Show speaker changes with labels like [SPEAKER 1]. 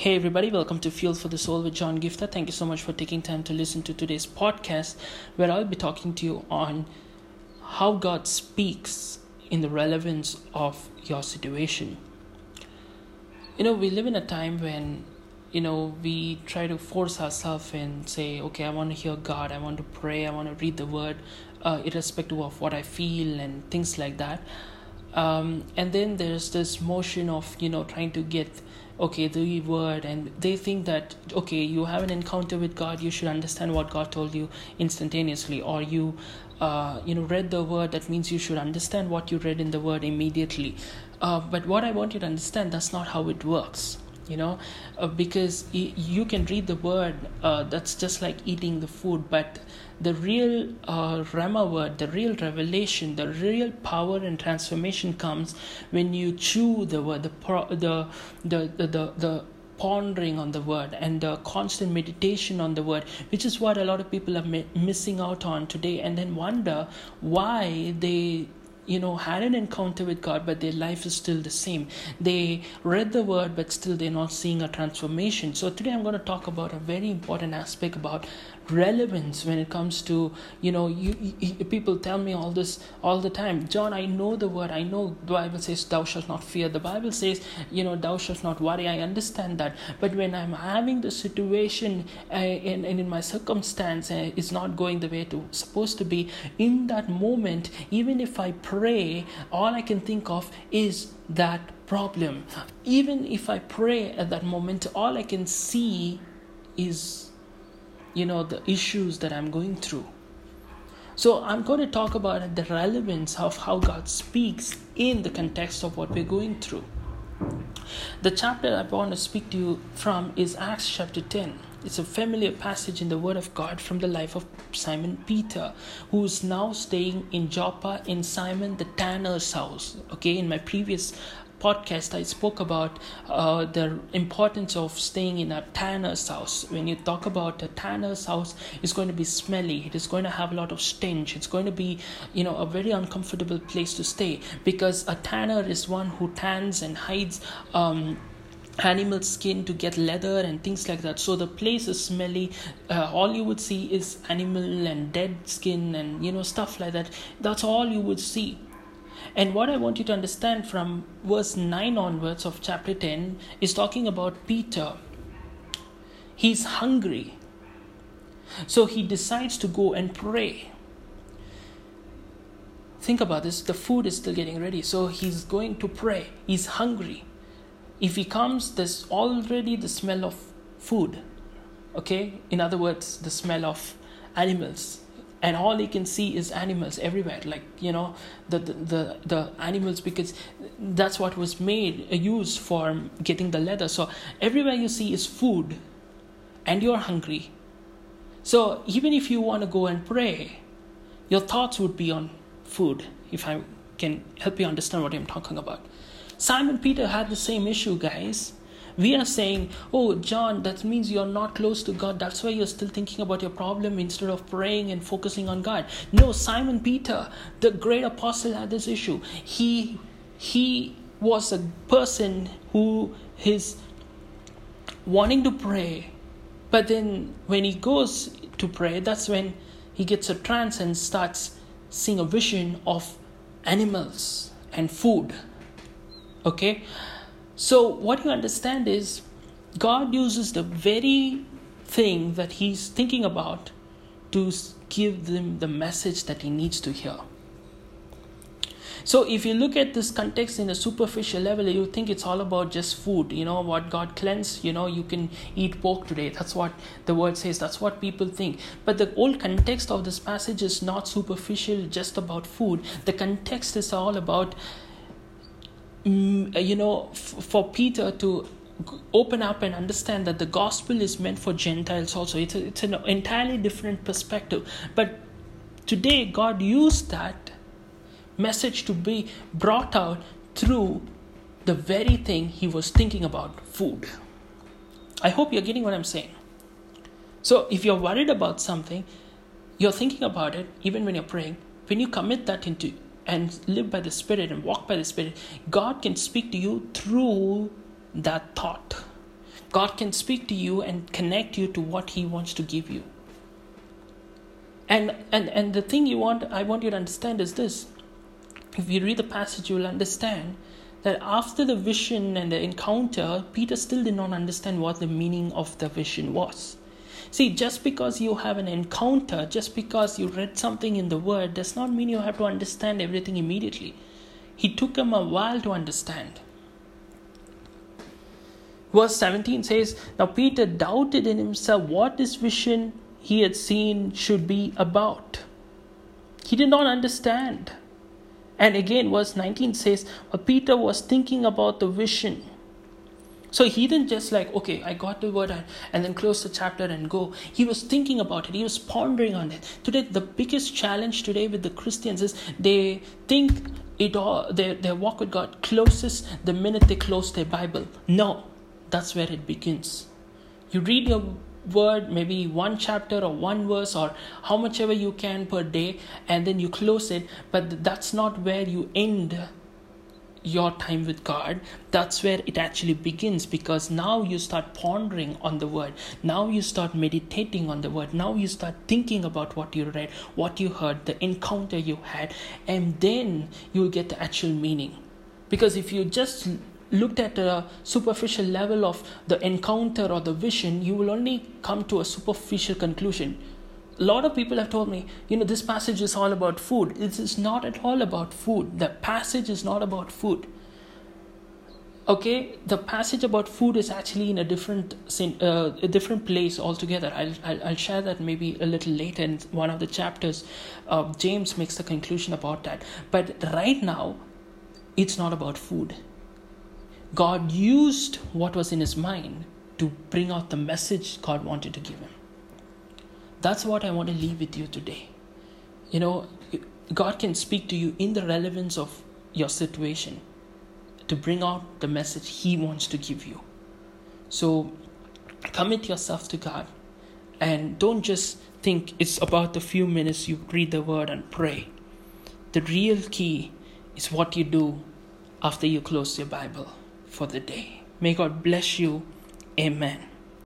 [SPEAKER 1] Hey, everybody, welcome to Fuel for the Soul with John Giftah. Thank you so much for taking time to listen to today's podcast, where I'll be talking to you on how God speaks in the relevance of your situation. You know, we live in a time when, you know, we try to force ourselves and say, okay, I want to hear God, I want to pray, I want to read the word, uh, irrespective of what I feel and things like that. Um, and then there's this motion of, you know, trying to get okay the word and they think that okay you have an encounter with god you should understand what god told you instantaneously or you uh, you know read the word that means you should understand what you read in the word immediately. Uh, but what i want you to understand that's not how it works you know uh, because y- you can read the word uh, that's just like eating the food but the real uh, Rhema word, the real revelation, the real power and transformation comes when you chew the word, the pro- the, the the the, the pondering on the word and the constant meditation on the word, which is what a lot of people are mi- missing out on today, and then wonder why they you know had an encounter with god but their life is still the same. They read the word but still they're not seeing a transformation. So today i'm going to talk about a very important aspect about relevance when it comes to you know you, you, people tell me all this all the time john i know the word i know the bible says thou shalt not fear the bible says you know thou shalt not worry i understand that. But when i'm having the situation uh, and, and in my circumstance uh, is not going the way it supposed to be in that moment even if i pray all i can think of is that problem. Even if i pray at that moment all i can see is you know the issues that i'm going through so i'm going to talk about the relevance of how god speaks in the context of what we're going through the chapter i want to speak to you from is acts chapter 10 it's a familiar passage in the Word of God from the life of Simon Peter, who is now staying in Joppa in Simon the tanner's house. Okay, in my previous podcast, I spoke about uh, the importance of staying in a tanner's house. When you talk about a tanner's house, it's going to be smelly. It is going to have a lot of stench. It's going to be, you know, a very uncomfortable place to stay because a tanner is one who tans and hides. Um, animal skin to get leather and things like that so the place is smelly uh, all you would see is animal and dead skin and you know stuff like that that's all you would see and what I want you to understand from verse 9 onwards of chapter 10 is talking about Peter. He's hungry. So he decides to go and pray. Think about this the food is still getting ready. So he's going to pray. He's hungry. If he comes, there's already the smell of food. Okay? In other words, the smell of animals and all he can see is animals everywhere like you know the the the, the animals because that's what was made uh, used for getting the leather. So everywhere you see is food and you're hungry. So even if you want to go and pray your thoughts would be on food if i can help you understand what i'm talking about. Simon peter had the same issue guys we are saying, oh, John, that means you're not close to God. That's why you're still thinking about your problem instead of praying and focusing on God. No, Simon Peter, the great apostle, had this issue. He, he was a person who is wanting to pray, but then when he goes to pray, that's when he gets a trance and starts seeing a vision of animals and food. Okay? So, what you understand is God uses the very thing that He's thinking about to give them the message that He needs to hear. So, if you look at this context in a superficial level, you think it's all about just food. You know what God cleansed. You know you can eat pork today. That's what the word says. That's what people think. But the whole context of this passage is not superficial, just about food. The context is all about Mm, uh, you know, for Peter to open up and understand that the gospel is meant for Gentiles also. It's, a, it's an entirely different perspective. But today, God used that message to be brought out through the very thing he was thinking about food. I hope you're getting what I'm saying. So, if you're worried about something, you're thinking about it even when you're praying, when you commit that into and live by the Spirit and walk by the Spirit, God can speak to you through that thought. God can speak to you and connect you to what He wants to give you. And and and the thing you want I want you to understand is this. If you read the passage, you will understand that after the vision and the encounter, Peter still did not understand what the meaning of the vision was. See, just because you have an encounter, just because you read something in the word, does not mean you have to understand everything immediately. He took him a while to understand. Verse 17 says, Now Peter doubted in himself what this vision he had seen should be about. He did not understand. And again, verse 19 says, But Peter was thinking about the vision. So he didn't just like, okay, I got the word and then close the chapter and go. He was thinking about it. He was pondering on it. Today, the biggest challenge today with the Christians is they think it all their, their walk with God closes the minute they close their Bible. No, that's where it begins. You read your word, maybe one chapter or one verse or how much ever you can per day, and then you close it, but that's not where you end your time with God, that's where it actually begins because now you start pondering on the word. Now you start meditating on the word. Now you start thinking about what you read, what you heard, the encounter you had, and then you'll get the actual meaning. Because if you just looked at a superficial level of the encounter or the vision, you will only come to a superficial conclusion a lot of people have told me, you know, this passage is all about food. It is not at all about food. The passage is not about food. Okay, the passage about food is actually in a different uh, a different place altogether. I'll, I'll, I'll share that maybe a little later in one of the chapters. Uh, James makes the conclusion about that. But right now, it's not about food. God used what was in his mind to bring out the message God wanted to give him that's what I want to leave with you today. You know, God can speak to you in the relevance of your situation to bring out the message He wants to give you. So commit yourself to God and don't just think it's about the few minutes you read the word and pray. The real key is what you do after you close your Bible for the day. May God bless you. Amen.